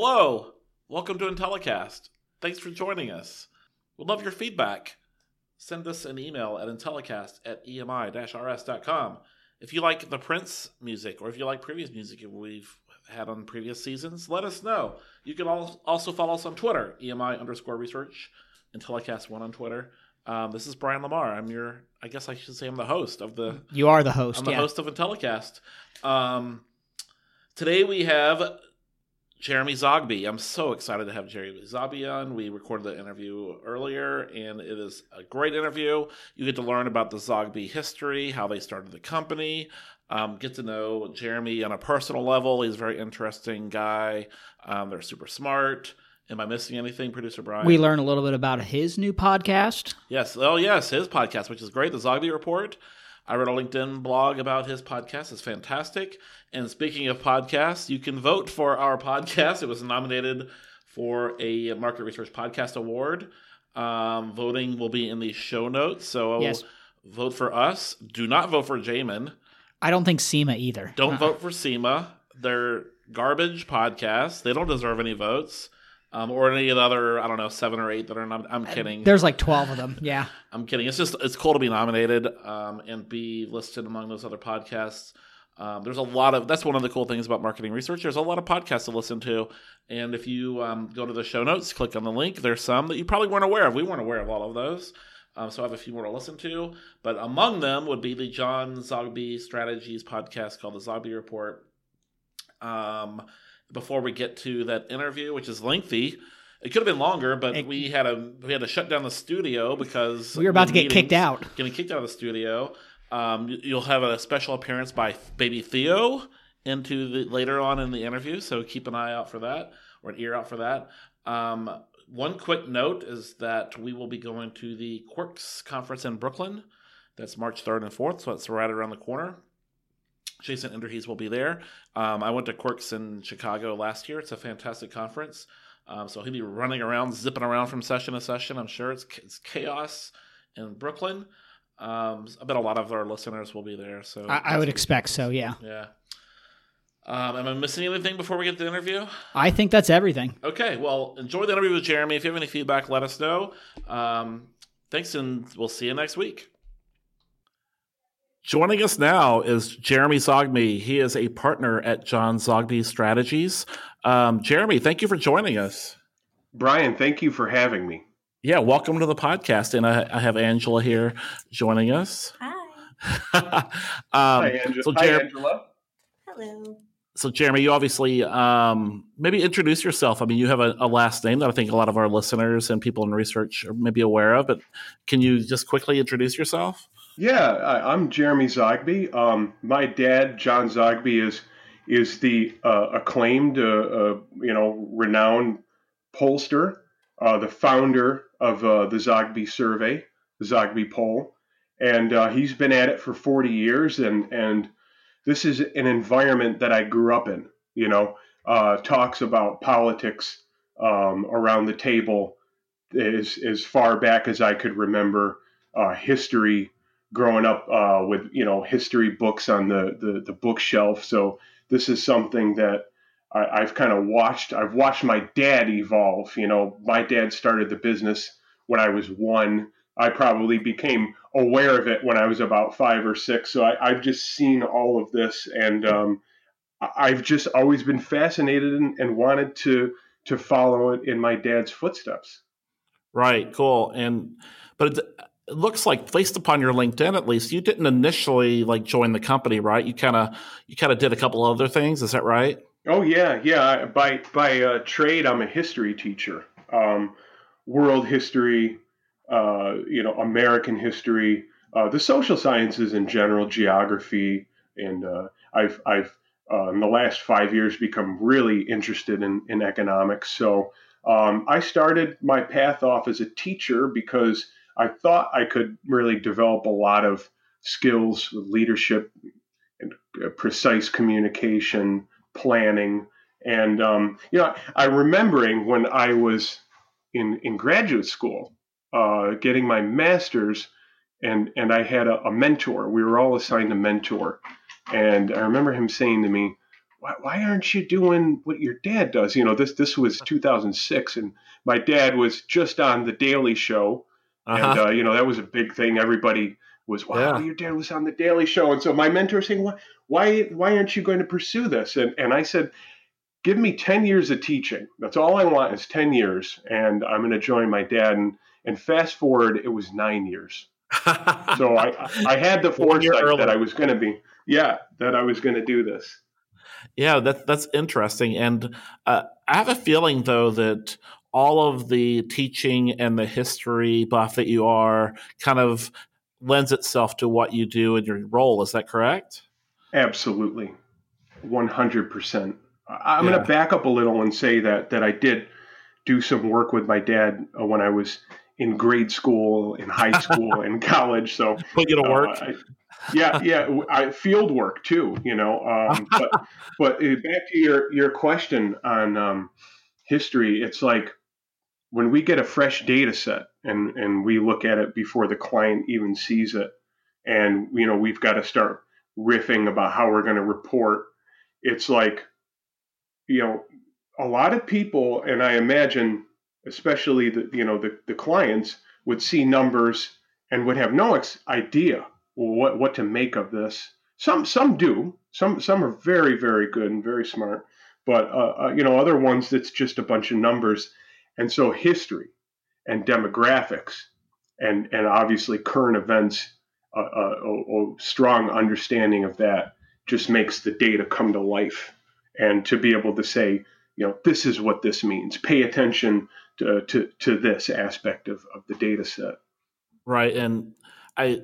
Hello, welcome to Intellicast. Thanks for joining us. We'd love your feedback. Send us an email at intellicast at emi-rs.com. If you like the Prince music or if you like previous music we've had on previous seasons, let us know. You can also follow us on Twitter, EMI underscore research, Intellicast1 on Twitter. Um, this is Brian Lamar. I'm your, I guess I should say I'm the host of the. You are the host. I'm the yeah. host of Intellicast. Um, today we have Jeremy Zogby. I'm so excited to have Jeremy Zogby on. We recorded the interview earlier, and it is a great interview. You get to learn about the Zogby history, how they started the company, um, get to know Jeremy on a personal level. He's a very interesting guy. Um, they're super smart. Am I missing anything, producer Brian? We learn a little bit about his new podcast. Yes. Oh, yes, his podcast, which is great, the Zogby Report. I wrote a LinkedIn blog about his podcast. It's fantastic. And speaking of podcasts, you can vote for our podcast. It was nominated for a Market Research Podcast Award. Um, voting will be in the show notes. So yes. vote for us. Do not vote for Jamin. I don't think SEMA either. Don't uh-uh. vote for SEMA. They're garbage podcasts. They don't deserve any votes um, or any of the other I don't know seven or eight that are. Nom- I'm uh, kidding. There's like twelve of them. Yeah, I'm kidding. It's just it's cool to be nominated um, and be listed among those other podcasts. Um, there's a lot of that's one of the cool things about marketing research. There's a lot of podcasts to listen to, and if you um, go to the show notes, click on the link. There's some that you probably weren't aware of. We weren't aware of all of those. Um, so I have a few more to listen to, but among them would be the John Zogby Strategies podcast called the Zogby Report. Um, before we get to that interview, which is lengthy. It could have been longer, but it, we had a we had to shut down the studio because we were about to get kicked out. Getting kicked out of the studio. Um, you'll have a special appearance by baby Theo into the later on in the interview, so keep an eye out for that or an ear out for that. Um, one quick note is that we will be going to the Quirks conference in Brooklyn. That's March 3rd and 4th, so it's right around the corner. Jason Enderhees will be there. Um, I went to Quirks in Chicago last year. It's a fantastic conference. Um, so he'll be running around, zipping around from session to session. I'm sure it's, it's chaos in Brooklyn. Um, I bet a lot of our listeners will be there. So I, I would expect so. Yeah. Yeah. Um, am I missing anything before we get to the interview? I think that's everything. Okay. Well, enjoy the interview with Jeremy. If you have any feedback, let us know. Um, thanks, and we'll see you next week. Joining us now is Jeremy Zogby. He is a partner at John Zogby Strategies. Um, Jeremy, thank you for joining us. Brian, thank you for having me. Yeah, welcome to the podcast. And I, I have Angela here joining us. Hi. um, Hi, Angela. So Jer- Hi, Angela. Hello. So, Jeremy, you obviously um, maybe introduce yourself. I mean, you have a, a, last name that I think a lot of our listeners and people in research are maybe aware of, but can you just quickly introduce yourself? Yeah, I, am Jeremy Zogby. Um, my dad, John Zogby, is is the uh, acclaimed, uh, uh, you know, renowned pollster, uh, the founder of uh, the Zogby Survey, the Zogby Poll, and uh, he's been at it for 40 years. And and this is an environment that I grew up in. You know, talks about politics um, around the table as as far back as I could remember. history growing up uh, with you know history books on the, the, the bookshelf. So this is something that I, have kind of watched. I've watched my dad evolve. You know, my dad started the business when I was one. I probably became aware of it when I was about five or six. So I, have just seen all of this, and um, I've just always been fascinated and, and wanted to to follow it in my dad's footsteps. Right. Cool. And but it looks like based upon your LinkedIn at least, you didn't initially like join the company, right? You kind of you kind of did a couple other things. Is that right? Oh yeah, yeah. By by uh, trade, I'm a history teacher. Um, world history, uh, you know, American history, uh, the social sciences in general, geography, and uh, I've I've uh, in the last five years become really interested in in economics. So um, I started my path off as a teacher because I thought I could really develop a lot of skills with leadership and uh, precise communication, planning. And, um, you know, I'm remembering when I was in, in graduate school, uh, getting my master's, and, and I had a, a mentor. We were all assigned a mentor. And I remember him saying to me, why, why aren't you doing what your dad does? You know, this this was 2006, and my dad was just on the Daily Show, Uh-huh. and uh, you know that was a big thing. Everybody was, wow, Yeah. your dad was on the Daily Show, and so my mentor was saying, why why why aren't you going to pursue this? And and I said, give me 10 years of teaching. That's all I want is 10 years, and I'm going to join my dad. And and fast forward, it was nine years. So I I had the foresight that I was going to be yeah that I was going to do this. Yeah, that that's interesting, and uh, I have a feeling though that all of the teaching and the history buff that you are kind of lends itself to what you do in your role. Is that correct? Absolutely, one hundred percent. I'm Yeah. going to back up a little and say that that I did do some work with my dad uh, when I was in grade school, in high school, in college. So Put you to uh, work. I- yeah, yeah, I, field work too. You know, um, but but uh, back to your your question on um, history, it's like when we get a fresh data set and and we look at it before the client even sees it, and you know we've got to start riffing about how we're going to report. It's like, you know, a lot of people, and I imagine, especially the you know the the clients would see numbers and would have no ex- idea what what to make of this. Some some do. Some some are very very good and very smart, but uh, uh, you know other ones that's just a bunch of numbers. And so history and demographics and and obviously current events, uh, a, a strong understanding of that just makes the data come to life. And to be able to say, you know, this is what this means. Pay attention to to, to this aspect of, of the data set. Right, and I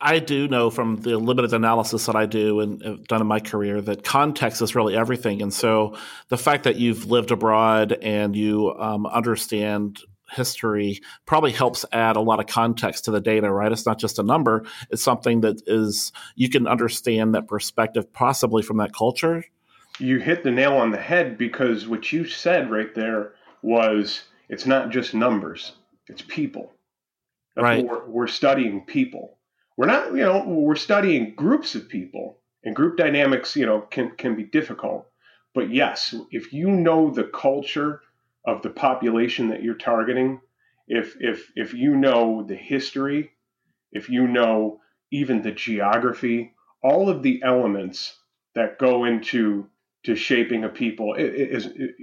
I do know from the limited analysis that I do and have done in my career that context is really everything. And so the fact that you've lived abroad and you um, understand history probably helps add a lot of context to the data. Right, it's not just a number; it's something that is you can understand that perspective possibly from that culture. you hit the nail on the head because what you said right there was it's not just numbers, it's people. That's Right. we're, we're studying people. We're not, you know, we're studying groups of people, and group dynamics, you know, can can be difficult. But yes, if you know the culture of the population that you're targeting, if if if you know the history, if you know even the geography, all of the elements that go into to shaping a people, it,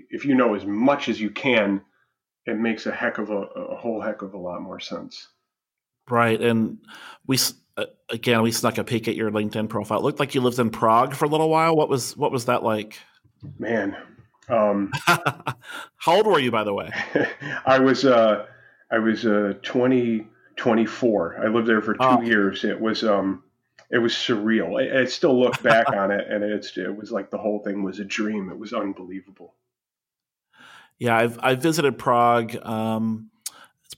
if you know as much as you can, it makes a heck of a, a whole heck of a lot more sense. Right, and we again we snuck a peek at your LinkedIn profile. It looked like you lived in Prague for a little while. What was what was that like? Man, um, How old were you, by the way? I was uh, I was uh, 20, 24. I lived there for two Oh. years. It was um, it was surreal. I, I still look back on it, and it's it was like the whole thing was a dream. It was unbelievable. Yeah, I've I visited Prague. Um,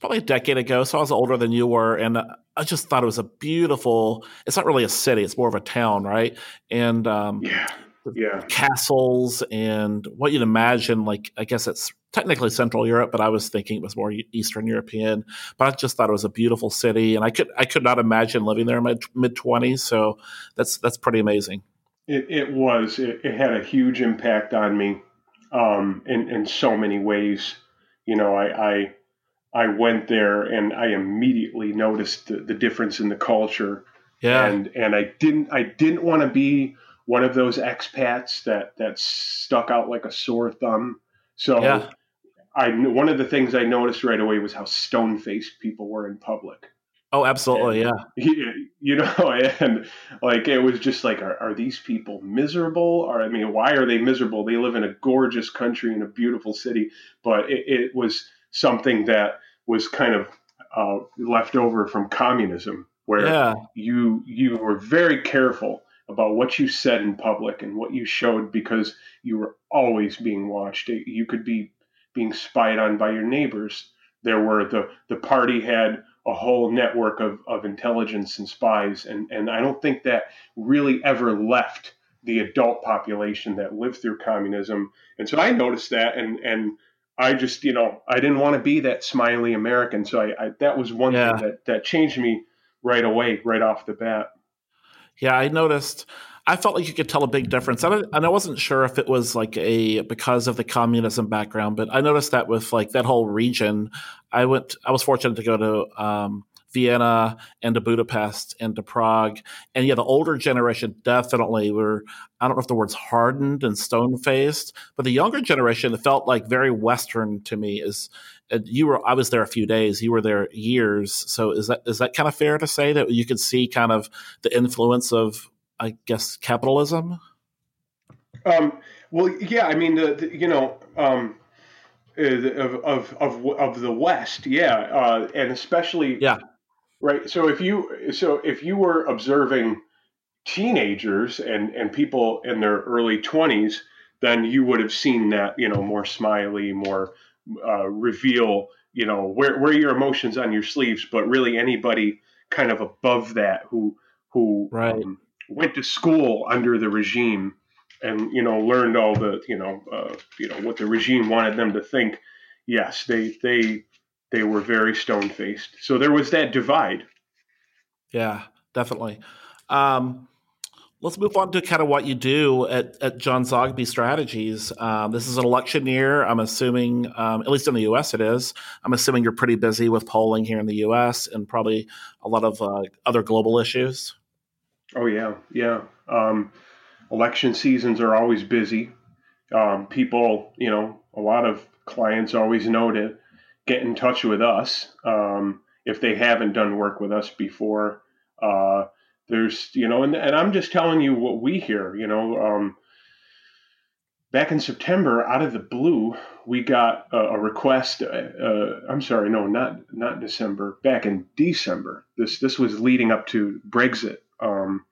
probably a decade ago, so I was older than you were, and I just thought it was a beautiful. It's not really a city; it's more of a town, right? And um, Yeah, yeah. castles and what you'd imagine. Like, I guess it's technically Central Europe, but I was thinking it was more Eastern European. But I just thought it was a beautiful city, and I could I could not imagine living there in my mid twenties. So that's that's pretty amazing. It, it was. It, it had a huge impact on me um, in, in so many ways. You know, I, I I went there and I immediately noticed the, the difference in the culture, Yeah, and and I didn't I didn't want to be one of those expats that that stuck out like a sore thumb. So Yeah. I one of the things I noticed right away was how stone faced people were in public. oh, absolutely, yeah. you, you know, and like it was just like, are, are these people miserable? Or I mean, why are they miserable? They live in a gorgeous country in a beautiful city, but it, it was something that was kind of uh, left over from communism, where Yeah, you you were very careful about what you said in public and what you showed because you were always being watched. You could be being spied on by your neighbors. There were the the party had a whole network of, of intelligence and spies and, and I don't think that really ever left the adult population that lived through communism. And so I noticed that and and I just, you know, I didn't want to be that smiley American. So I, I that was one Yeah. thing that, that changed me right away, right off the bat. Yeah, I noticed. I felt like you could tell a big difference, and I, and I wasn't sure if it was like a because of the communism background, but I noticed that with like that whole region, I went. I was fortunate to go to um, Vienna and to Budapest and to Prague, and yeah, the older generation definitely were. I don't know if the word's hardened and stone faced, but the younger generation felt like very Western to me. Is you were I was there a few days, you were there years, so is that is that kind of fair to say that you could see kind of the influence of I guess capitalism? Um, well, yeah, I mean, the, the you know, um, uh, of, of of of the West, yeah, uh, and especially yeah, right. So if you so if you were observing teenagers and and people in their early twenties, then you would have seen that you know more smiley, more uh, reveal you know where where your emotions on your sleeves, but really anybody kind of above that who who right. um, went to school under the regime and you know learned all the you know uh, you know what the regime wanted them to think yes they they they were very stone faced so there was that divide. Yeah definitely. Um, let's move on to kind of what you do at, at john zogby strategies. Um, this is an election year i'm assuming um, at least in the us it is. I'm assuming you're pretty busy with polling here in the us and probably a lot of uh, other global issues? Oh yeah, yeah. Um, election seasons are always busy. Um, people, you know, a lot of clients always know to get in touch with us um, if they haven't done work with us before. Uh, there's, you know, and, and I'm just telling you what we hear. You know, um, back in September, out of the blue, we got a, a request. Uh, uh, I'm sorry, no, not not December. Back in December, this this was leading up to Brexit um,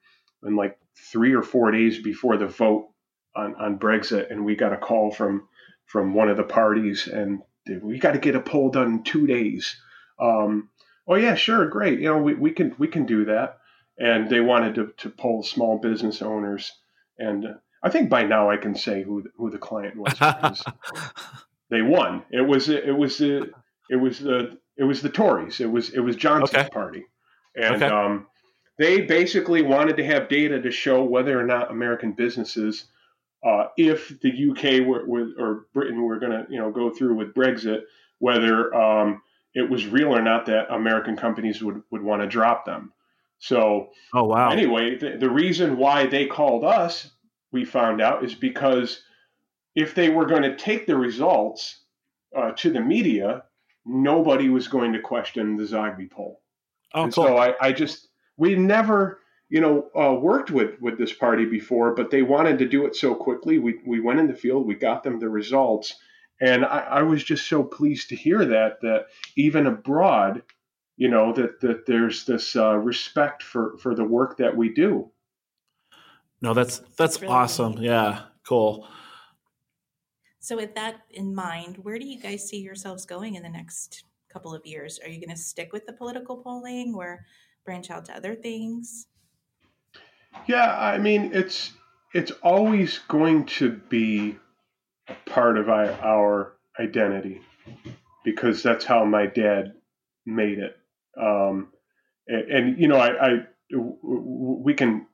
and like three or four days before the vote on, on Brexit, and we got a call from from one of the parties, and we got to get a poll done in two days. Um, oh yeah, sure, great. You know, we, we can we can do that. And they wanted to, to poll small business owners, and I think by now I can say who who the client was. they won. It was it was the it was the it was the Tories. It was it was Johnson's okay. party, and okay. um, they basically wanted to have data to show whether or not American businesses, uh, if the UK were, were, or Britain were going to, you know, go through with Brexit, whether um, it was real or not that American companies would, would want to drop them. So, oh wow. Anyway, the, the reason why they called us, we found out, is because if they were going to take the results uh, to the media, nobody was going to question the Zogby poll. Oh, and cool. So I, I just we never you know uh, worked with with this party before but they wanted to do it so quickly. We, we went in the field we got them the results. And I, I was just so pleased to hear that that even abroad you know that that there's this uh, respect for for the work that we do. No that's that's, that's really awesome. Neat. yeah cool. So with that in mind where do you guys see yourselves going in the next couple of years? Are you going to stick with the political polling or branch out to other things? Yeah, I mean it's it's always going to be a part of our identity because that's how my dad made it. Um, and, and, you know, I, I we can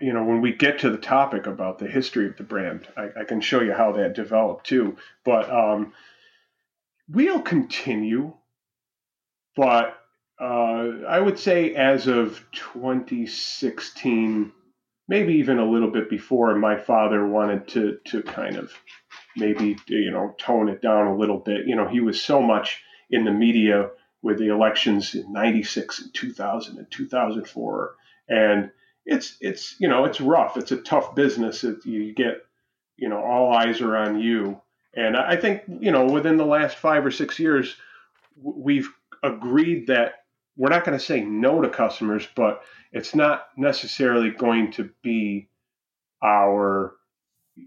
you know when we get to the topic about the history of the brand, I, I can show you how that developed too. But um, we'll continue, but uh, I would say as of 2016, maybe even a little bit before, my father wanted to to kind of maybe you know tone it down a little bit. You know, he was so much in the media with the elections in 96 and 2000 and 2004 and it's it's you know it's rough. It's a tough business it, you get you know all eyes are on you. And i think you know within the last five or six years we've agreed that we're not going to say no to customers, but it's not necessarily going to be our,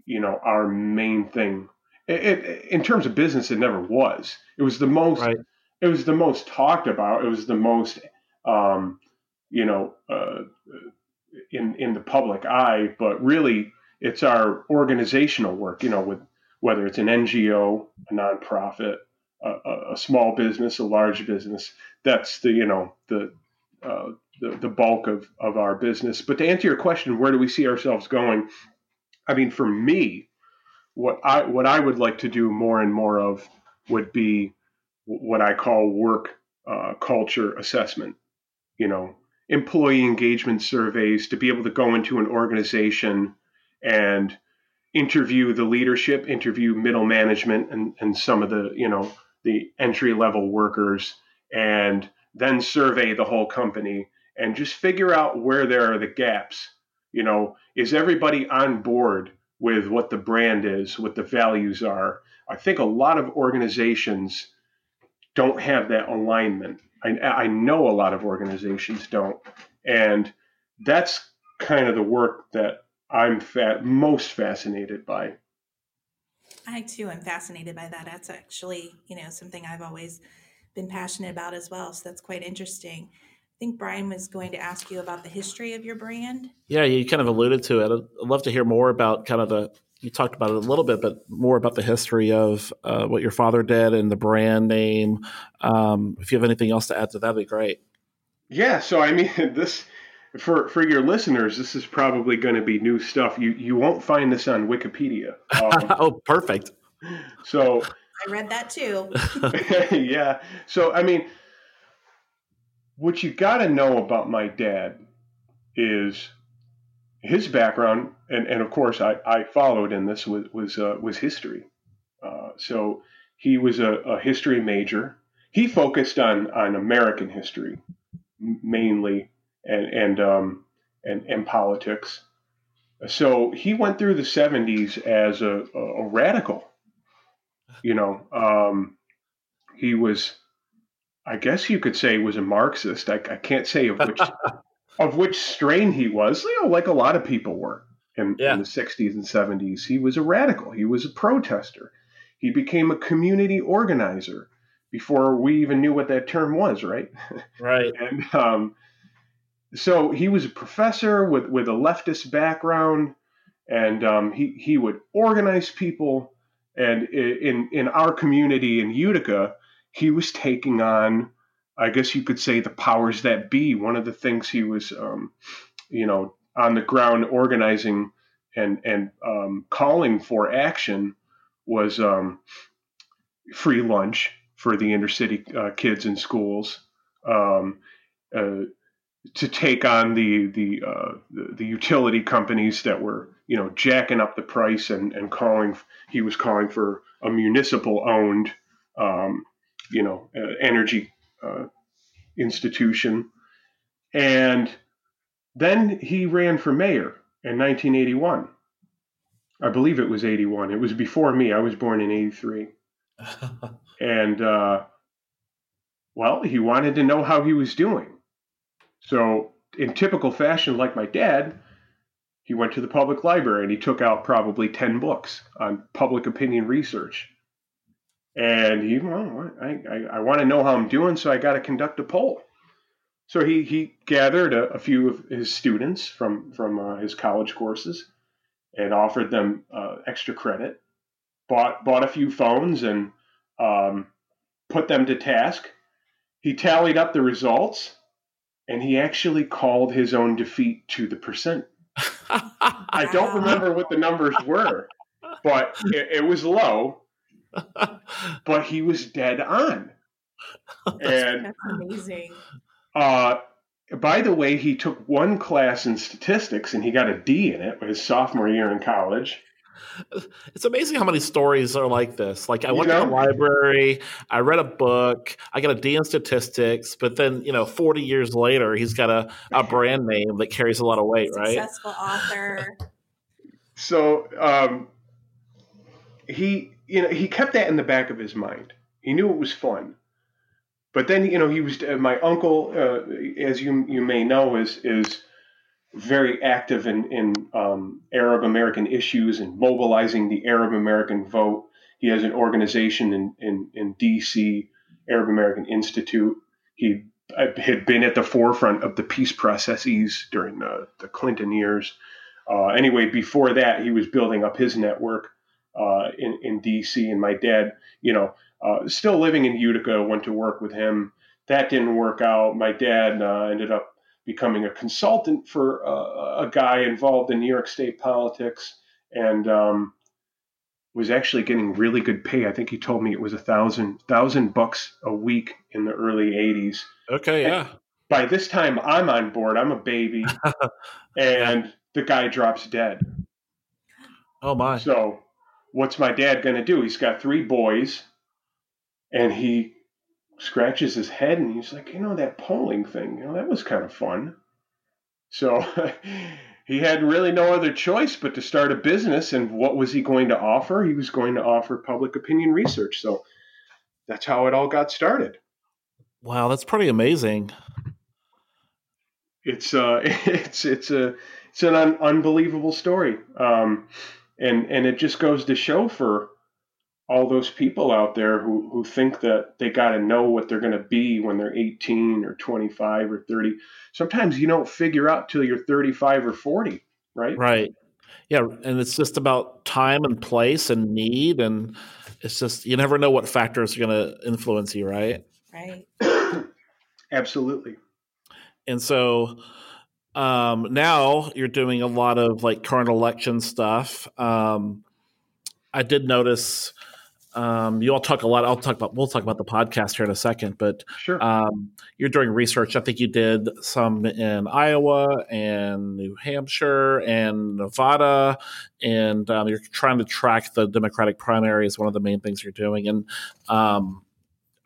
you know, our main thing. It, it, in terms of business, it never was. It was the most. Right. It was the most talked about. It was the most, um, you know, uh, in in the public eye. But really, it's our organizational work. You know, with whether it's an NGO, a nonprofit, a, a, small business, a large business. That's the you know the uh, the, the bulk of, of our business. But to answer your question, where do we see ourselves going? I mean, for me, what I what I would like to do more and more of would be what I call work uh, culture assessment. You know, employee engagement surveys to be able to go into an organization and interview the leadership, interview middle management, and and some of the you know the entry level workers, and then survey the whole company and just figure out where there are the gaps. You know, is everybody on board with what the brand is, what the values are? I think a lot of organizations don't have that alignment. I, I know a lot of organizations don't. And that's kind of the work that I'm most fascinated by. I too am fascinated by that. That's actually, you know, something I've always been passionate about as well. So that's quite interesting. I think Brian was going to ask you about the history of your brand. Yeah, you kind of alluded to it. I'd love to hear more about kind of the, you talked about it a little bit, but more about the history of uh, what your father did and the brand name. Um, if you have anything else to add to that, would be great. Yeah. So, I mean, this, for, for your listeners, this is probably going to be new stuff. You, you won't find this on Wikipedia. Um, oh, perfect. So, I read that too. yeah. So, I mean, what you got to know about my dad is his background, and, and of course, I, I followed in this was was, uh, was history. Uh, so he was a, a, history major. He focused on on American history mainly, and and um, and, and politics. So he went through the '70s as a, a radical you know, um, he was, I guess you could say, was a Marxist. I, I can't say of which of which strain he was. You know, like a lot of people were in, yeah. in the '60s and '70s. He was a radical. He was a protester. He became a community organizer before we even knew what that term was. Right. Right. and um, so he was a professor with with a leftist background, and um, he he would organize people and in in our community in Utica, he was taking on, I guess you could say, the powers that be. One of the things he was, um, you know, on the ground organizing and and um, calling for action was um, free lunch for the inner city uh, kids in schools. Um, uh, to take on the the, uh, the, the utility companies that were you know jacking up the price and and calling he was calling for a municipal owned um, you know uh, energy uh, institution. And then he ran for mayor in 1981 i believe it was 81 it was before me. I was born in 83 and uh, well he wanted to know how he was doing. So, in typical fashion, like my dad, he went to the public library and he took out probably 10 books on public opinion research. And he, well, I, I, I want to know how I'm doing, so I got to conduct a poll. So he, he gathered a, a few of his students from, from uh, his college courses and offered them uh, extra credit, bought, bought a few phones and um, put them to task. He tallied up the results and he actually called his own defeat to the percent. I don't remember what the numbers were, but it, it was low. But he was dead on. And that's amazing. Uh, by the way, he took one class in statistics and he got a D in it his sophomore year in college it's amazing how many stories are like this. Like I went know? to the library, I read a book, I got a D in statistics, but then you know, forty years later, he's got a, a brand name that carries a lot of weight, Successful right? Successful author. so um, he, you know, he kept that in the back of his mind. He knew it was fun, but then you know, he was uh, my uncle, uh, as you you may know, is is very active in, in um, Arab American issues and mobilizing the Arab American vote. He has an organization in, in, in D.C., Arab American Institute. He had been at the forefront of the peace processes during the, the Clinton years. Uh, anyway, before that, he was building up his network uh, in, in D.C. And my dad, you know, uh, still living in Utica, went to work with him. That didn't work out. My dad uh, ended up becoming a consultant for uh, a guy involved in New York State politics, and um, was actually getting really good pay. I think he told me it was a thousand thousand bucks a week in the early '80s. Okay, yeah. By this time, I'm on board. I'm a baby, and the guy drops dead. Oh my! So, what's my dad going to do? He's got three boys, and he scratches his head and he's like, you know, that polling thing, you know, that was kind of fun. So he had really no other choice but to start a business. And what was he going to offer? He was going to offer public opinion research. So that's how it all got started. Wow, that's pretty amazing. It's uh, it's it's a it's an un- unbelievable story, um, and and it just goes to show for all those people out there who, who think that they got to know what they're going to be when they're 18 or 25 or 30. Sometimes you don't figure out till you're 35 or 40, right? Right. Yeah. And it's just about time and place and need. And it's just, you never know what factors are going to influence you, right? Right. Absolutely. And so um, now you're doing a lot of like current election stuff. Um, I did notice um, you all talk a lot. I'll talk about. We'll talk about the podcast here in a second. But sure, um, you're doing research. I think you did some in Iowa and New Hampshire and Nevada, and um, you're trying to track the Democratic primary is one of the main things you're doing. And um,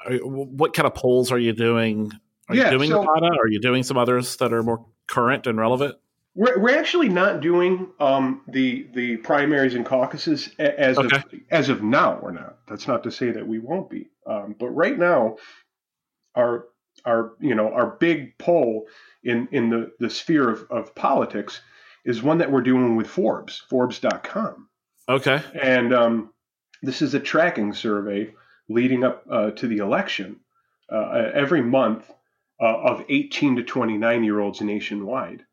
are, what kind of polls are you doing? Are yeah, you doing so, Nevada? Are you doing some others that are more current and relevant? We're, we're actually not doing um, the the primaries and caucuses as okay. of as of now. We're not. That's not to say that we won't be. Um, but right now, our our you know our big poll in in the the sphere of, of politics is one that we're doing with Forbes, Forbes.com. Okay. And um, this is a tracking survey leading up uh, to the election uh, every month uh, of 18 to 29 year olds nationwide.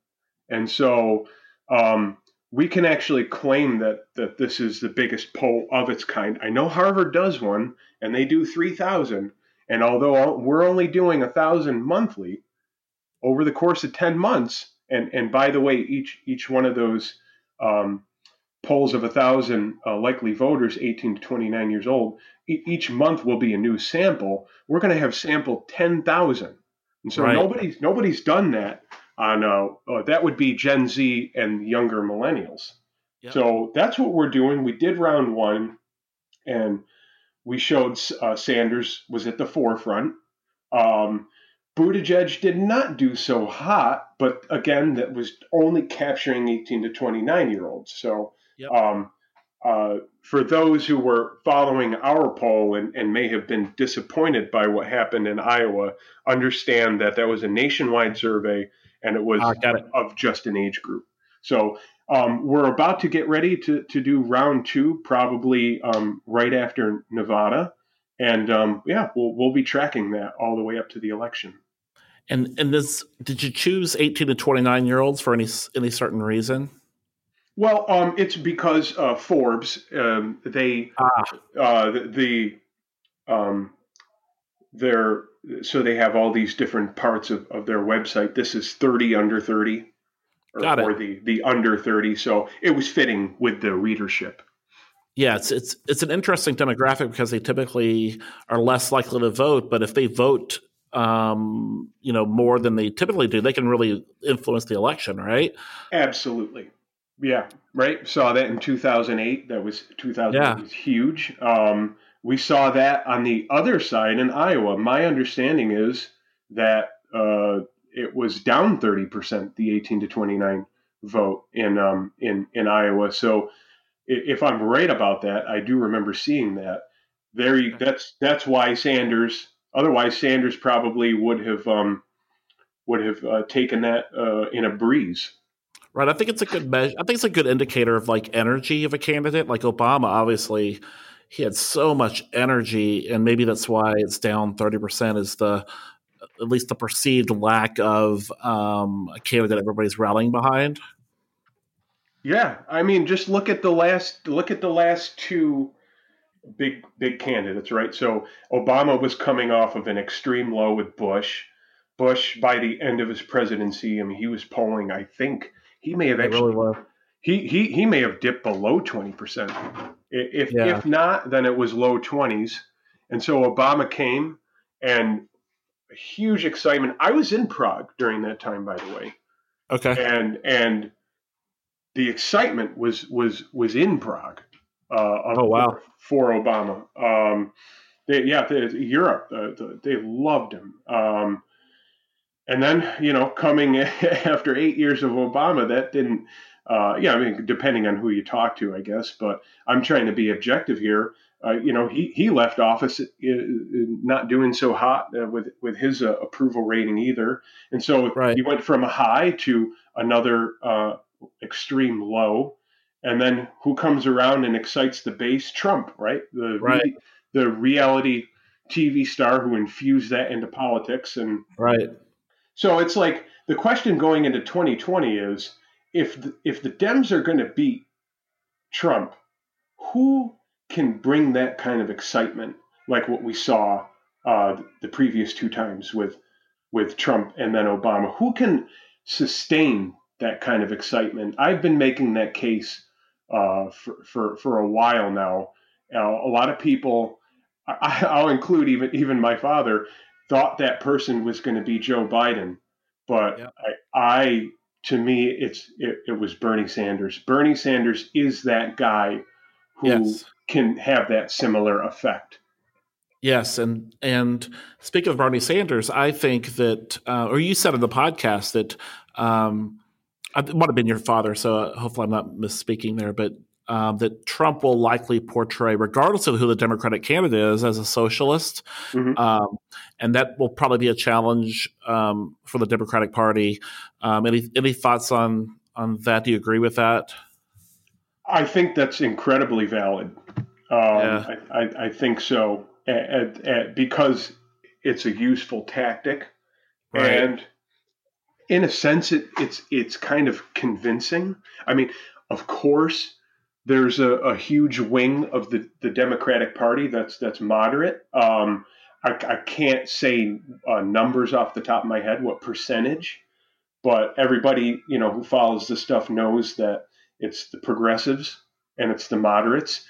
And so um, we can actually claim that that this is the biggest poll of its kind. I know Harvard does one, and they do 3,000. And although we're only doing a thousand monthly over the course of 10 months, and and by the way, each each one of those um, polls of a thousand uh, likely voters, 18 to 29 years old, e- each month will be a new sample. We're going to have sampled 10,000, and so right. nobody's nobody's done that on uh, uh, that would be Gen Z and younger millennials. Yep. So that's what we're doing. We did round one, and we showed uh, Sanders was at the forefront. Um, Buttigieg did not do so hot, but again, that was only capturing 18 to 29 year olds. So, yep. um, uh, for those who were following our poll and, and, may have been disappointed by what happened in Iowa, understand that that was a nationwide survey and it was it. of just an age group. So um, we're about to get ready to, to do round two, probably um, right after Nevada. And um, yeah, we'll, we'll be tracking that all the way up to the election. And and this, did you choose 18 to 29 year olds for any any certain reason? Well, um, it's because uh, Forbes um, they ah. uh, the, the um, their so they have all these different parts of, of their website. This is 30 under 30 or, Got it. or the, the under 30. So it was fitting with the readership. Yeah, it's it's it's an interesting demographic because they typically are less likely to vote, but if they vote um, you know, more than they typically do, they can really influence the election, right? Absolutely. Yeah, right. Saw that in 2008. That was 2008 yeah. was huge. Um, we saw that on the other side in Iowa. My understanding is that uh, it was down 30%, the 18 to 29 vote in um, in in Iowa. So if I'm right about that, I do remember seeing that. There, you, that's that's why Sanders. Otherwise, Sanders probably would have um, would have uh, taken that uh, in a breeze. Right. I think it's a good measure. I think it's a good indicator of like energy of a candidate. Like Obama, obviously he had so much energy, and maybe that's why it's down thirty percent. Is the at least the perceived lack of um, a candidate that everybody's rallying behind. Yeah, I mean, just look at the last look at the last two big big candidates, right? So Obama was coming off of an extreme low with Bush. Bush, by the end of his presidency, I mean, he was polling. I think he may have It actually really was. He he he may have dipped below twenty percent. If Yeah. if not, then it was low twenties. And so Obama came, and a huge excitement. I was in Prague during that time, by the way, Okay. and and the excitement was was was in Prague. Uh, Oh, wow. For, Obama, um, they, yeah, they, Europe, uh, the, they loved him. Um, and then you know, coming after eight years of Obama, that didn't. Uh, yeah, I mean, depending on who you talk to, I guess. But I'm trying to be objective here. Uh, you know, he, he left office uh, not doing so hot uh, with with his uh, approval rating either, and so Right. he went from a high to another uh, extreme low. And then who comes around and excites the base? Trump, right? The Right. the reality TV star who infused that into politics, and Right. so it's like the question going into 2020 is if the, if the Dems are going to beat Trump, who can bring that kind of excitement like what we saw uh, the previous two times with with Trump and then Obama? Who can sustain that kind of excitement? I've been making that case uh, for, for for a while now. Uh, a lot of people, I, I'll include even even my father, thought that person was going to be Joe Biden, but Yep. I, I to me it's it, it was Bernie Sanders. Bernie Sanders is that guy who Yes. can have that similar effect. Yes, and and speaking of Bernie Sanders, I think that, uh, or you said in the podcast that um, it might have been your father, so uh, hopefully I'm not misspeaking there, but um, that Trump will likely portray, regardless of who the Democratic candidate is, as a socialist, Mhm. um, and that will probably be a challenge um, for the Democratic Party. Um, any any thoughts on on that? Do you agree with that? I think that's incredibly valid. Um, Yeah. I, I, I think so, at, at, because it's a useful tactic, and in a sense, it, it's it's kind of convincing. I mean, of course, there's a, a huge wing of the, the Democratic Party that's that's moderate. Um, I, I can't say uh, numbers off the top of my head, what percentage, but everybody you know who follows this stuff knows that it's the progressives and it's the moderates,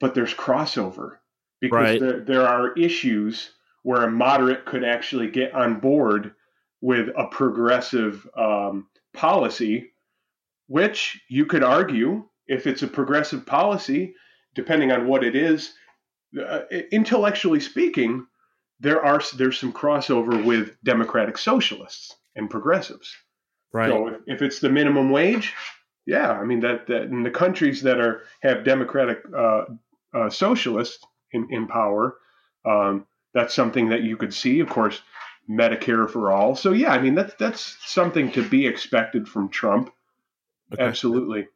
but there's crossover because Right. there, there are issues where a moderate could actually get on board with a progressive um, policy, which you could argue if it's a progressive policy, depending on what it is, uh, intellectually speaking, there are there's some crossover with democratic socialists and progressives. Right. So if, if it's the minimum wage, yeah, I mean that, that in the countries that are have democratic uh, uh, socialists in, in power, um, that's something that you could see. Of course, Medicare for all. So yeah, I mean that's that's something to be expected from Trump. Okay. Absolutely.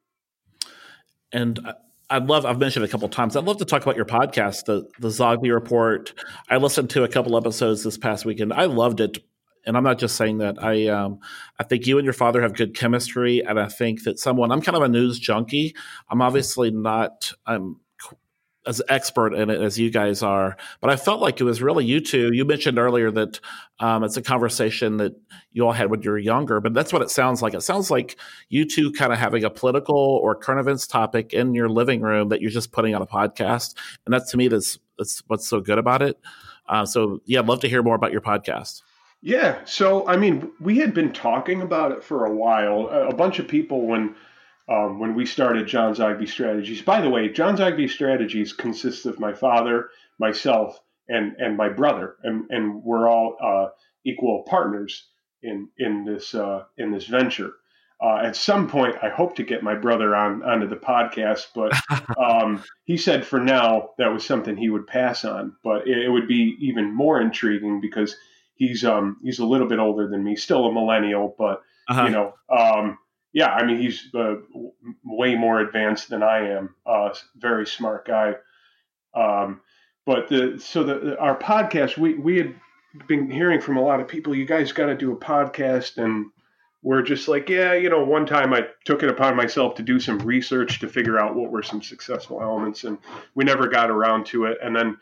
And I- I'd love. I've mentioned it a couple times. I'd love to talk about your podcast, the the Zogby Report. I listened to a couple episodes this past weekend. I loved it, and I'm not just saying that. I um, I think you and your father have good chemistry, and I think that someone. I'm kind of a news junkie. I'm obviously not. I'm as expert in it as you guys are, but I felt like it was really you two. You mentioned earlier that um, it's a conversation that you all had when you were younger, but that's what it sounds like. It sounds like you two kind of having a political or current events topic in your living room that you're just putting on a podcast, and that's to me that's that's what's so good about it. Uh, so yeah, I'd love to hear more about your podcast. Yeah. So, I mean, we had been talking about it for a while. A, a bunch of people, when um, when we started John Zogby Strategies. By the way, John Zogby Strategies consists of my father, myself, and and my brother, and and we're all uh, equal partners in in this uh, in this venture. Uh, at some point, I hope to get my brother on onto the podcast, but um, he said for now that was something he would pass on. But it, it would be even more intriguing because he's um he's a little bit older than me, still a millennial, but Uh-huh. you know um yeah, I mean he's uh, way more advanced than I am. Uh, very smart guy. Um, but the so the our podcast we we had been hearing from a lot of people. You guys got to do a podcast, and we're just like, yeah, you know. One time I took it upon myself to do some research to figure out what were some successful elements, and we never got around to it. And then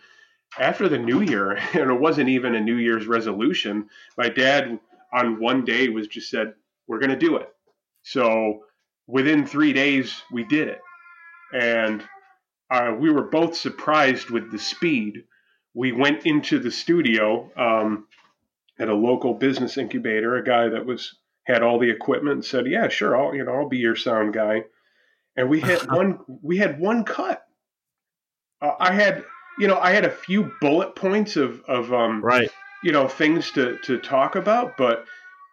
after the new year, and it wasn't even a New Year's resolution, my dad on one day was just said, we're going to do it. So within three days, we did it. And uh, we were both surprised with the speed. We went into the studio um, at a local business incubator, a guy that was had all the equipment and said, "Yeah, sure, I'll you know I'll be your sound guy." And we had one we had one cut. Uh, I had you know I had a few bullet points of of um, Right. you know things to to talk about, but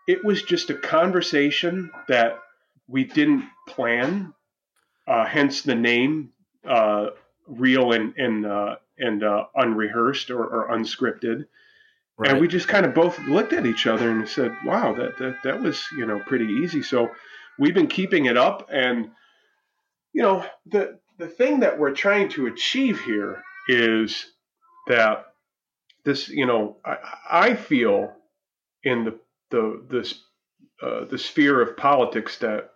it was just a conversation that we didn't plan. Uh, hence the name, uh, real and and uh, and uh, unrehearsed or, or unscripted. Right. And we just kind of both looked at each other and said, "Wow, that that that was you know pretty easy." So we've been keeping it up, and you know the the thing that we're trying to achieve here is that this you know I, I feel in the the this uh, the sphere of politics that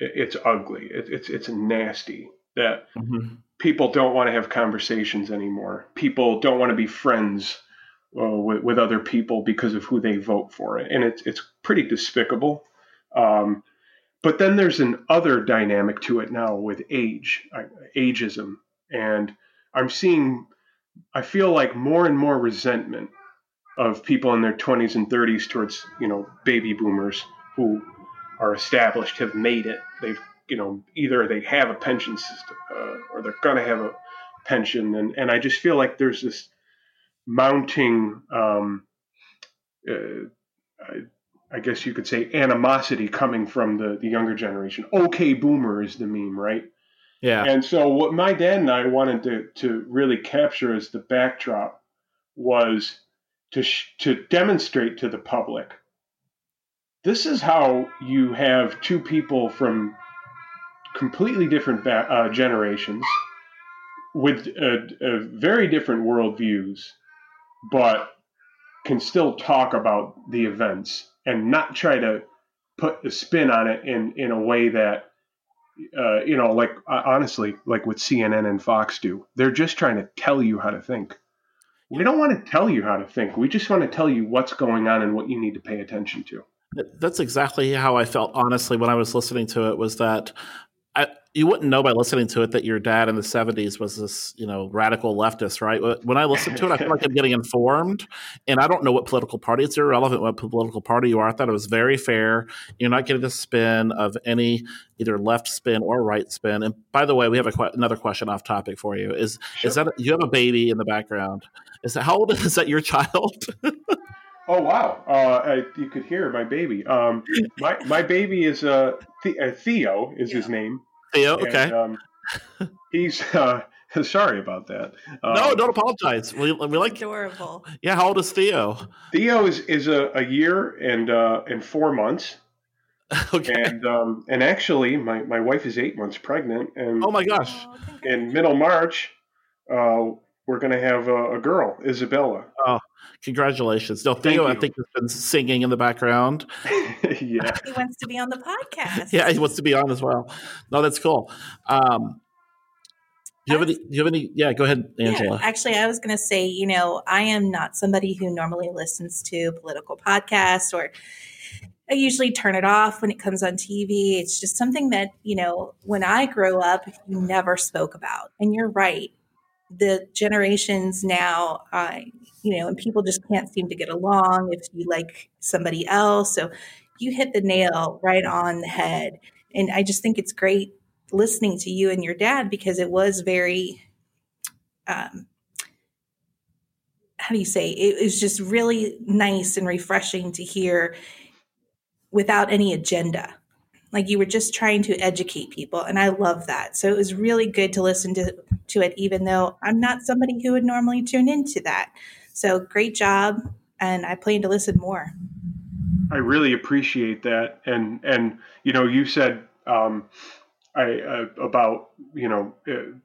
it's ugly, it, it's it's nasty that Mhm. people don't want to have conversations anymore. People don't want to be friends uh, with, with other people because of who they vote for, and it's it's pretty despicable. Um, but then there's an other dynamic to it now with age, uh, ageism, and I'm seeing, I feel like more and more resentment of people in their 20s and 30s towards you know baby boomers who are established, have made it. They've you know either they have a pension system uh, or they're going to have a pension, and and I just feel like there's this mounting. Um, uh, I, I guess you could say animosity coming from the, the younger generation. Okay, boomer is the meme, right? Yeah. And so what my dad and I wanted to, to really capture as the backdrop was to sh- to demonstrate to the public this is how you have two people from completely different ba- uh, generations with uh, uh, very different worldviews, but can still talk about the events and not try to put a spin on it in, in a way that uh, you know, like uh, honestly, like what CNN and Fox do, they're just trying to tell you how to think. We don't want to tell you how to think. We just want to tell you what's going on and what you need to pay attention to. That's exactly how I felt, honestly, when I was listening to it. Was that I, you wouldn't know by listening to it that your dad in the '70s was this, you know, radical leftist, right? When I listen to it, I feel like I'm getting informed, and I don't know what political party. It's irrelevant what political party you are. I thought it was very fair. You're not getting the spin of any either left spin or right spin. And by the way, we have a another question off topic for you. Is is that you have a baby in the background? Is that how old is that your child? Oh wow! Uh, I, you could hear my baby. Um, my my baby is uh, the- uh Theo is his name. Theo, And, okay. um, he's uh, sorry about that. Um, no, don't apologize. We, we like, Adorable. yeah. How old is Theo? Theo is is a, a year and uh, and four months, okay. and um, and actually, my, my wife is eight months pregnant, and oh my gosh. Oh, in middle March, uh, we're going to have a, a girl, Isabella. Congratulations. No, Theo, I think, has been singing in the background. yeah. he wants to be on the podcast. Yeah, he wants to be on as well. No, that's cool. Um, do you have any? Do you have any? Yeah, go ahead, Angela. Yeah, actually, I was going to say, you know, I am not somebody who normally listens to political podcasts or I usually turn it off when it comes on TV. It's just something that, you know, when I grow up, you never spoke about. And you're right. The generations now, uh, you know, and people just can't seem to get along if you like somebody else. So you hit the nail right on the head. And I just think it's great listening to you and your dad because it was very um, how do you say it was just really nice and refreshing to hear without any agenda like you were just trying to educate people and i love that so it was really good to listen to, to it even though i'm not somebody who would normally tune into that so great job and i plan to listen more I really appreciate that, and and you know, you said um, I uh, about you know uh,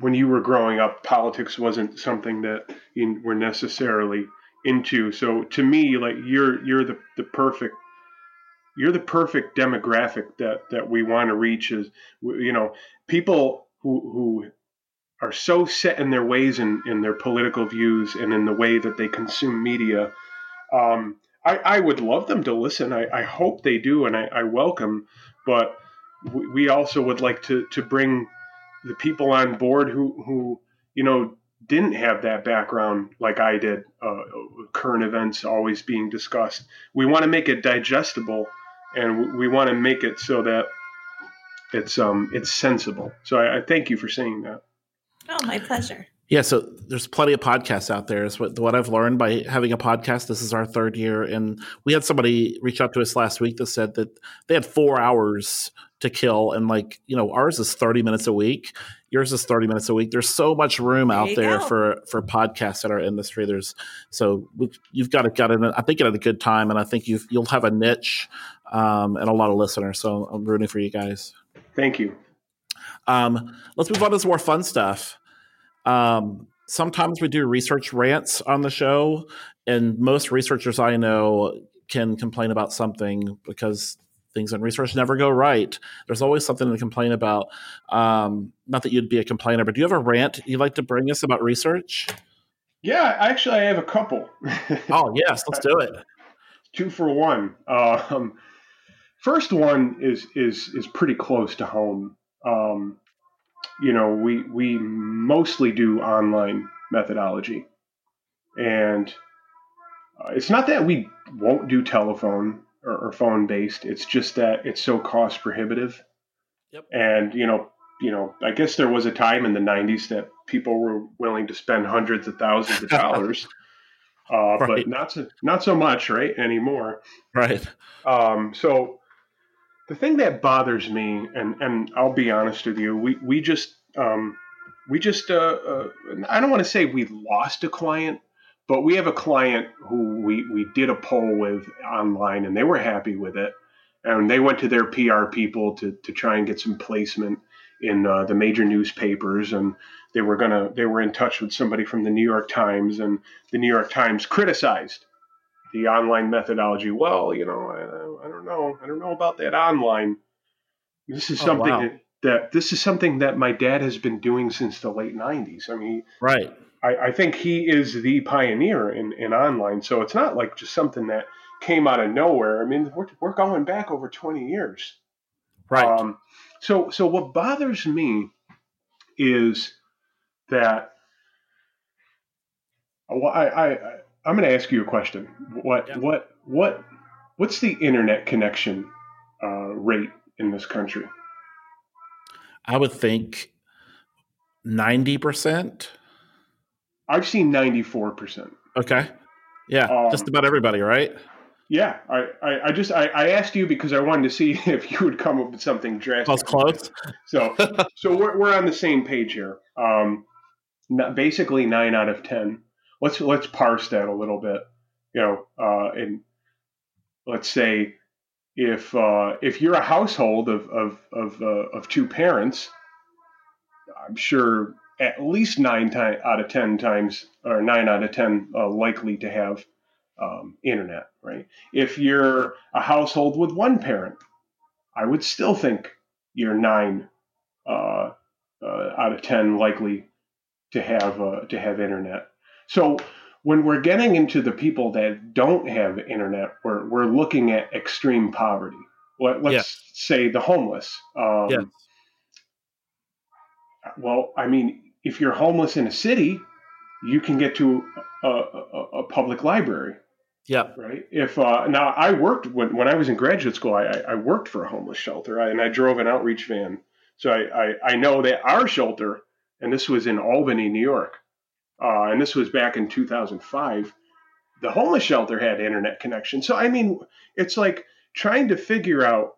when you were growing up, politics wasn't something that you were necessarily into. So to me, like you're you're the the perfect you're the perfect demographic that that we want to reach. Is you know people who who are so set in their ways and in their political views and in the way that they consume media. Um, I, I would love them to listen. I, I hope they do, and I, I welcome. But we, we also would like to to bring the people on board who who you know didn't have that background like I did. Uh, current events always being discussed. We want to make it digestible, and we want to make it so that it's um it's sensible. So I, I thank you for saying that. Oh, my pleasure. Yeah, so there's plenty of podcasts out there. Is what what I've learned by having a podcast. This is our third year, and we had somebody reach out to us last week that said that they had four hours to kill, and like you know, ours is 30 minutes a week. Yours is 30 minutes a week. There's so much room There out there go. for for podcasts in our industry. There's so we, you've got it got it. I think at a good time, and I think you've you'll have a niche um, and a lot of listeners. So I'm rooting for you guys. Thank you. Um, let's move on to some more fun stuff. Um, sometimes we do research rants on the show, and most researchers I know can complain about something because things in research never go right. There's always something to complain about. Um, not that you'd be a complainer, but do you have a rant you'd like to bring us about research? Yeah, actually, I have a couple. Oh, yes, let's do it. two for one. Um, first one is is is pretty close to home. Um, you know, we we mostly do online methodology, and uh, it's not that we won't do telephone or, or phone based. It's just that it's so cost prohibitive. Yep. And you know, you know, I guess there was a time in the '90s that people were willing to spend hundreds of thousands of dollars. Uh, Right. But not so not so much right anymore. Right. Um, so the thing that bothers me, and and I'll be honest with you, we we just um, we just uh, uh, I don't want to say we lost a client, but we have a client who we we did a poll with online, and they were happy with it, and they went to their PR people to to try and get some placement in uh, the major newspapers, and they were gonna they were in touch with somebody from the New York Times, and the New York Times criticized the online methodology. Well, you know, I, I don't know. I don't know about that online. This is Oh, something wow. that, that this is something that my dad has been doing since the late '90s. I mean, Right. I, I think he is the pioneer in, in online. So it's not like just something that came out of nowhere. I mean, we're, we're going back over 20 years. Right. Um, so, so what bothers me is that well, I, I, I I'm going to ask you a question. What, Yeah. what, what, what's the internet connection uh, rate in this country? I would think 90%. I've seen 94 percent. Okay. Yeah. Um, just about everybody, right? Yeah, I, I, I just I, I asked you because I wanted to see if you would come up with something drastic. Close, close. So, so we're, we're on the same page here. Um, basically nine out of ten. Let's let's parse that a little bit. You know, uh, and let's say if uh, if you're a household of of of, uh, of two parents, I'm sure at least nine time, out of ten times or nine out of ten uh, likely to have um, internet. Right. If you're a household with one parent, I would still think you're nine uh, uh, out of ten likely to have to have internet. So when we're getting into the people that don't have internet, we're we're looking at extreme poverty. Let, let's Yeah. say the homeless. Um, Yeah. Well, I mean, if you're homeless in a city, you can get to a, a, a public library Yeah. right? If uh, now I worked when when I was in graduate school, I, I I worked for a homeless shelter I, and I drove an outreach van, so I, I I know that our shelter, and this was in Albany, New York, uh, and this was back in 2005. The homeless shelter had internet connection, so I mean, it's like trying to figure out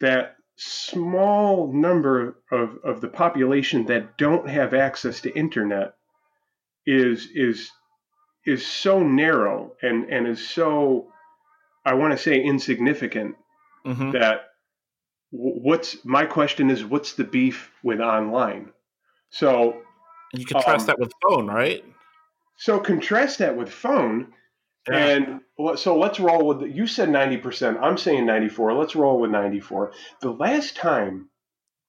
that small number of, of the population that don't have access to internet is is is so narrow and and is so I want to say insignificant hmm that what's my question is what's the beef with online? So And you contrast Um, that with phone, right? so contrast that with phone Yeah. and so let's roll with you said 90% i'm saying 94 let's roll with 94 the last time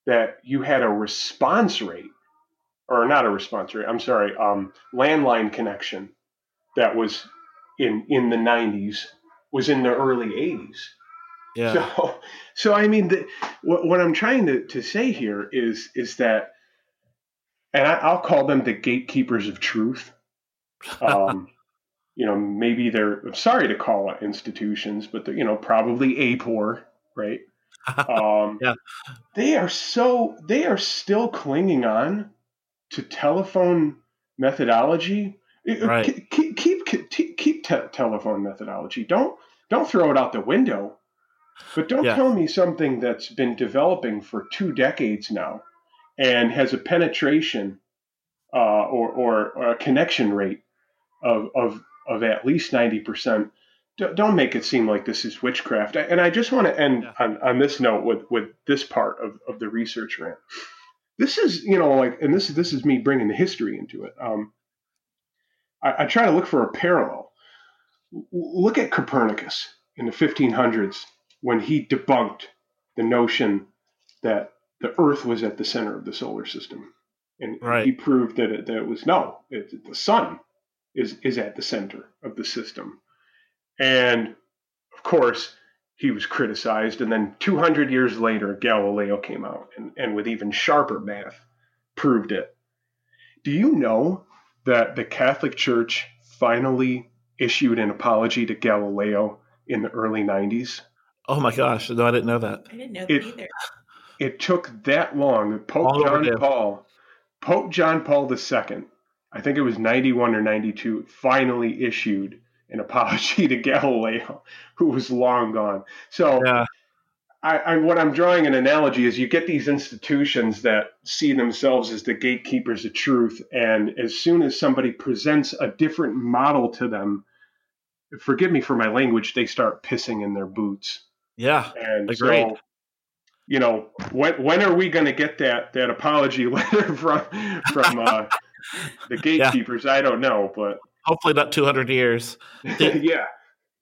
that you had a response rate or not a response rate i'm sorry um, landline connection that was in in the 90s was in the early 80s. Yeah. So, so I mean, the, what, what I'm trying to, to say here is is that, and I, I'll call them the gatekeepers of truth. Um, you know, maybe they're I'm sorry to call it institutions, but they're you know probably AAPOR, right? Um, Yeah. They are so they are still clinging on to telephone methodology. Right. Keep keep keep, keep te- telephone methodology. Don't don't throw it out the window. But don't Yeah. tell me something that's been developing for two decades now and has a penetration uh, or, or, or a connection rate of, of, of at least 90%. D- Don't make it seem like this is witchcraft. And I just want to end Yeah. on, on this note with, with this part of, of the research rant. This is, you know, like, and this is, this is me bringing the history into it. Um, I, I try to look for a parallel. Look at Copernicus in the 1500s when he debunked the notion that the Earth was at the center of the solar system, and Right. he proved that it, that it was no, it, the sun is is at the center of the system, and of course he was criticized. And then 200 years later, Galileo came out and, and with even sharper math proved it. Do you know that the Catholic Church finally issued an apology to Galileo in the early 90s? Oh my gosh! No, I didn't know that. I didn't know It- that either. It took that long. Pope Long John. Paul, Pope John Paul II, I think it was 91 or 92, finally issued an apology to Galileo, who was long gone. So, Yeah. I, I, what I'm drawing an analogy is you get these institutions that see themselves as the gatekeepers of truth, and as soon as somebody presents a different model to them, forgive me for my language, they start pissing in their boots. Yeah. And Agreed. so, you know, when when are we going to get that that apology letter from from uh, the gatekeepers? I don't know, but Hopefully not 200 years. yeah,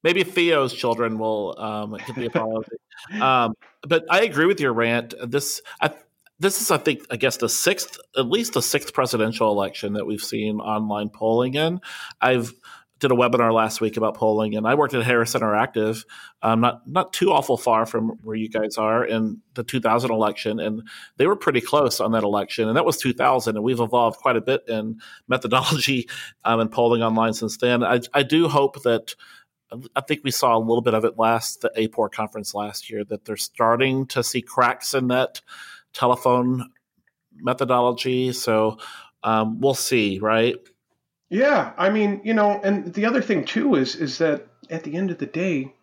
Maybe Theo's children will um, get the apology. um, but I agree with your rant. This, I, this is, I think, I guess the sixth, at least the sixth presidential election that we've seen online polling in. I've did a webinar last week about polling, and I worked at Harris Interactive, um, not not too awful far from where you guys are in the 2000 election, and they were pretty close on that election, and that was 2000, and we've evolved quite a bit in methodology um, and polling online since then. I, I do hope that. I think we saw a little bit of it last the AAPOR conference last year that they're starting to see cracks in that telephone methodology. So um, we'll see, right? Yeah. I mean, you know, and the other thing too is is that at the end of the day,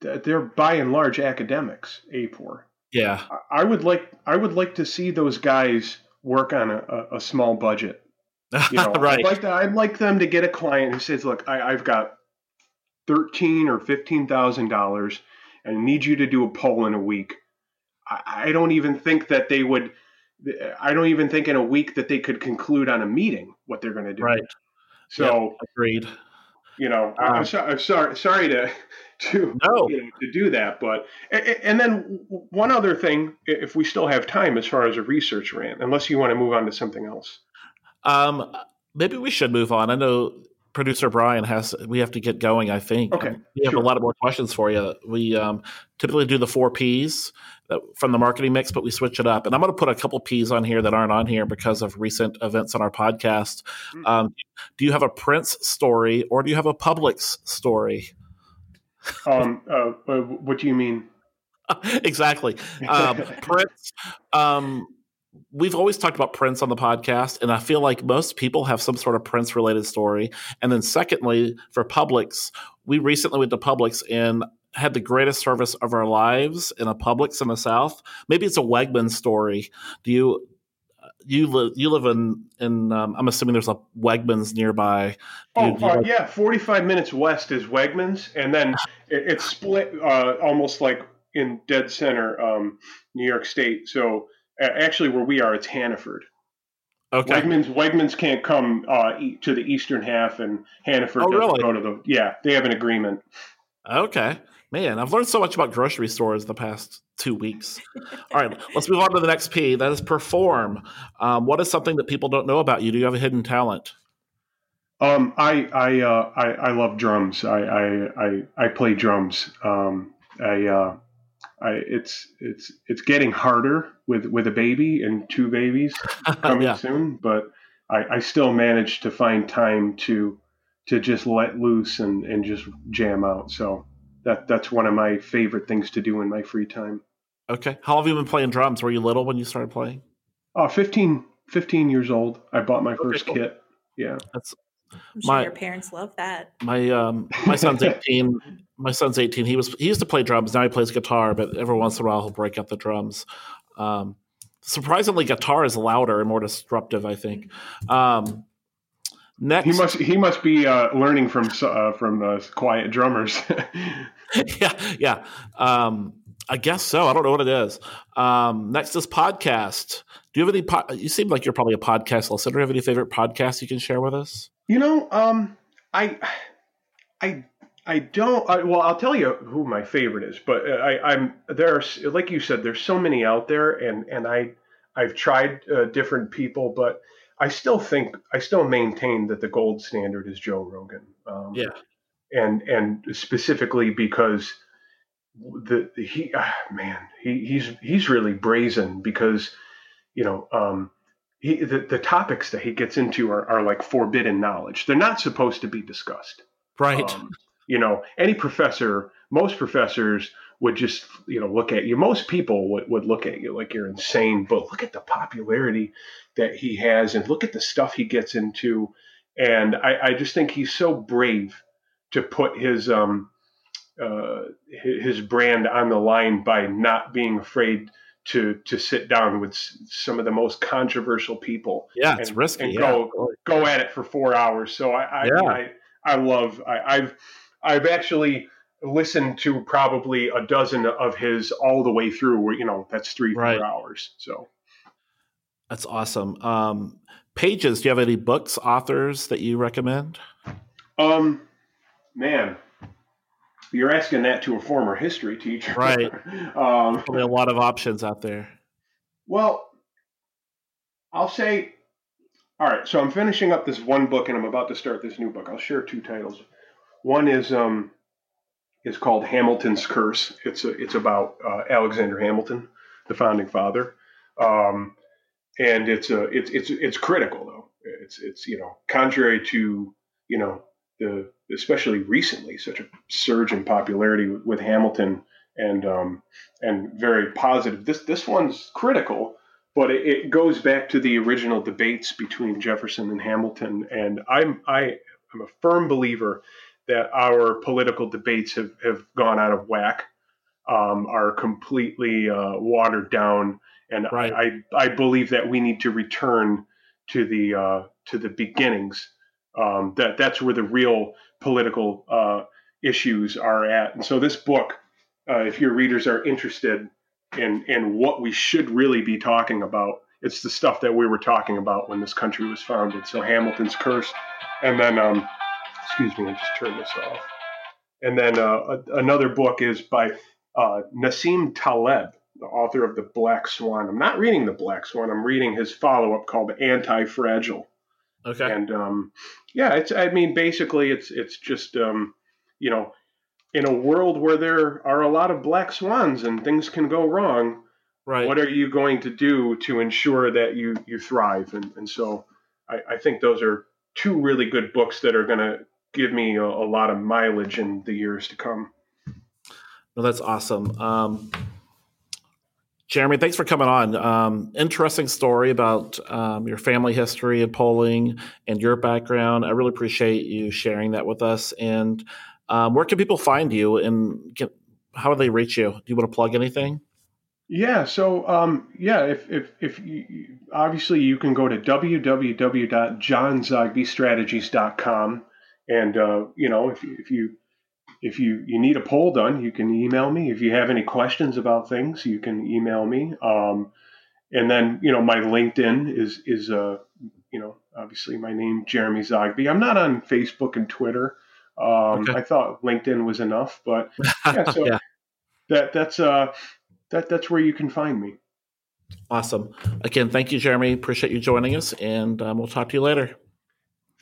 they're by and large academics. AAPOR. Yeah, I- would like I would like to see those guys work on a, a, small budget. You know, right. I'd like to, I'd like them to get a client who says, "Look, I, I've got thirteen or fifteen thousand dollars, and need you to do a poll in a week." I, I don't even think that they would. I don't even think in a week that they could conclude on a meeting what they're going to do. Right. So Agreed. you know, Um, I'm, so, I'm sorry, sorry to to No. you know, to do that, but and then one other thing, if we still have time, as far as a research rant, unless you want to move on to something else. Um, maybe we should move on. I know producer Brian has. We have to get going. I think. Okay, we have sure. a lot of more questions for you. We um, typically do the four Ps that, from the marketing mix, but we switch it up. And I'm going to put a couple Ps on here that aren't on here because of recent events on our podcast. Mm. Um, do you have a Prince story or do you have a Publix story? Um, uh, uh, what do you mean? exactly. Um, Prince. Um, we've always talked about Prince on the podcast, and I feel like most people have some sort of Prince related story. And then, secondly, for Publix, we recently went to Publix and had the greatest service of our lives in a Publix in the South. Maybe it's a Wegman story. Do you? You live. You live in. In. Um, I'm assuming there's a Wegmans nearby. Do Oh, you uh, yeah, 45 minutes west is Wegmans, and then it, it's split uh, almost like in dead center, um, New York State. So uh, actually, where we are, it's Hannaford. okay. Wegmans Wegmans can't come uh, e- to the eastern half, and Hannaford Oh, doesn't really? go to the. Yeah, they have an agreement. Okay. Man, I've learned so much about grocery stores the past two weeks. All right, let's move on to the next P. That is perform. Um, what is something that people don't know about you? Do you have a hidden talent? Um, I I, uh, I I love drums. I I I, I play drums. Um, I, uh, I it's it's it's getting harder with with a baby and two babies coming yeah. soon, but I, I still manage to find time to to just let loose and, and just jam out. So that that's one of my favorite things to do in my free time. Okay. How long have you been playing drums? Were you little when you started playing? Oh, 15, 15 years old. I bought my first cool. kit. Yeah. That's I'm sure My- your parents love that. my um my son's 18 my son's 18 he was he used to play drums now he plays guitar but every once in a while he'll break out the drums um surprisingly guitar is louder and more disruptive i think um next. He must he must be uh, learning from uh, from uh, quiet drummers. yeah yeah. Um i guess so. I don't know what it is. Um next is podcast. Do you have any po- you seem like you're probably a podcast listener. Do you have any favorite podcasts you can share with us? You know, um, I I I don't. I, well, I'll tell you who my favorite is, but I, I'm there's like you said, there's so many out there, and and I I've tried uh, different people, but I still think I still maintain that the gold standard is Joe Rogan. Um, Yeah. and and specifically because the he ah, man he he's he's really brazen because you know um he the, the topics that he gets into are, are like forbidden knowledge they're not supposed to be discussed right um, you know any professor most professors would just you know look at you most people would, would look at you like you're insane but look at the popularity that he has and look at the stuff he gets into and i, I just think he's so brave to put his um uh, his brand on the line by not being afraid to to sit down with some of the most controversial people yeah it's and- risky and yeah go- go at it for four hours. So I I Yeah. I, I love I, I've I've actually listened to probably a dozen of his all the way through. Where you know that's three Right. four hours. So That's awesome. Um, pages, do you have any books, authors that you recommend? um man. You're asking that to a former history teacher, Right. um, Probably a lot of options out there. Well, I'll say, all right. So I'm finishing up this one book, and I'm about to start this new book. I'll share two titles. One is um, is called Hamilton's Curse. It's a, it's about uh, Alexander Hamilton, the founding father, um, and it's a it's it's it's critical though. It's it's you know contrary to you know the especially recently such a surge in popularity with, with Hamilton and um, and very positive. This this one's critical, but it, it goes back to the original debates between Jefferson and Hamilton. And I'm I am a firm believer that our political debates have, have gone out of whack, um, are completely uh, watered down, and Right. I, I believe that we need to return to the uh, to the beginnings. Um, that that's where the real political uh, issues are at. And so this book uh, if your readers are interested in in what we should really be talking about, it's the stuff that we were talking about when this country was founded. So Hamilton's Curse, and then um, excuse me, I just turned this off. And then uh, another book is by uh, Nassim Taleb, the author of The Black Swan. I'm not reading The Black Swan. I'm reading his follow up called Antifragile Okay. and um, yeah, it's I mean basically it's it's just um, you know in a world where there are a lot of black swans and things can go wrong, right. what are you going to do to ensure that you you thrive? And and so I, I think those are two really good books that are going to give me a, a lot of mileage in the years to come. No, that's awesome. Um, Jeremy, thanks for coming on. Um, interesting story about um, your family history and polling and your background. I really appreciate you sharing that with us. And um, where can people find you and get, how do they reach you? Do you want to plug anything? Yeah. So, um, yeah, if, if, if you- obviously you can go to www.johnzogbystrategies.com and, uh, you know, if, you- if you, if you, you need a poll done, you can email me. If you have any questions about things, you can email me. Um, and then, you know, my LinkedIn is, is, uh, you know, obviously my name, Jeremy Zogby. I'm not on Facebook and Twitter. Um, Okay. I thought LinkedIn was enough, but yeah, so yeah. that, that's, uh, that, that's where you can find me. Awesome. Again, thank you, Jeremy. Appreciate you joining us, and um, we'll talk to you later.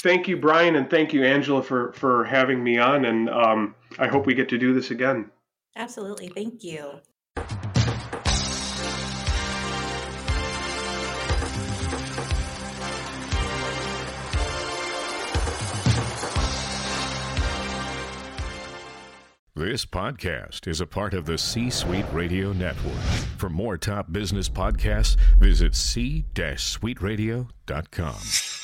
Thank you, Brian, and thank you, Angela, for for having me on. And um, I hope we get to do this again. Absolutely. Thank you. This podcast is a part of the C Suite Radio Network. For more top business podcasts, visit c-suiteradio.com.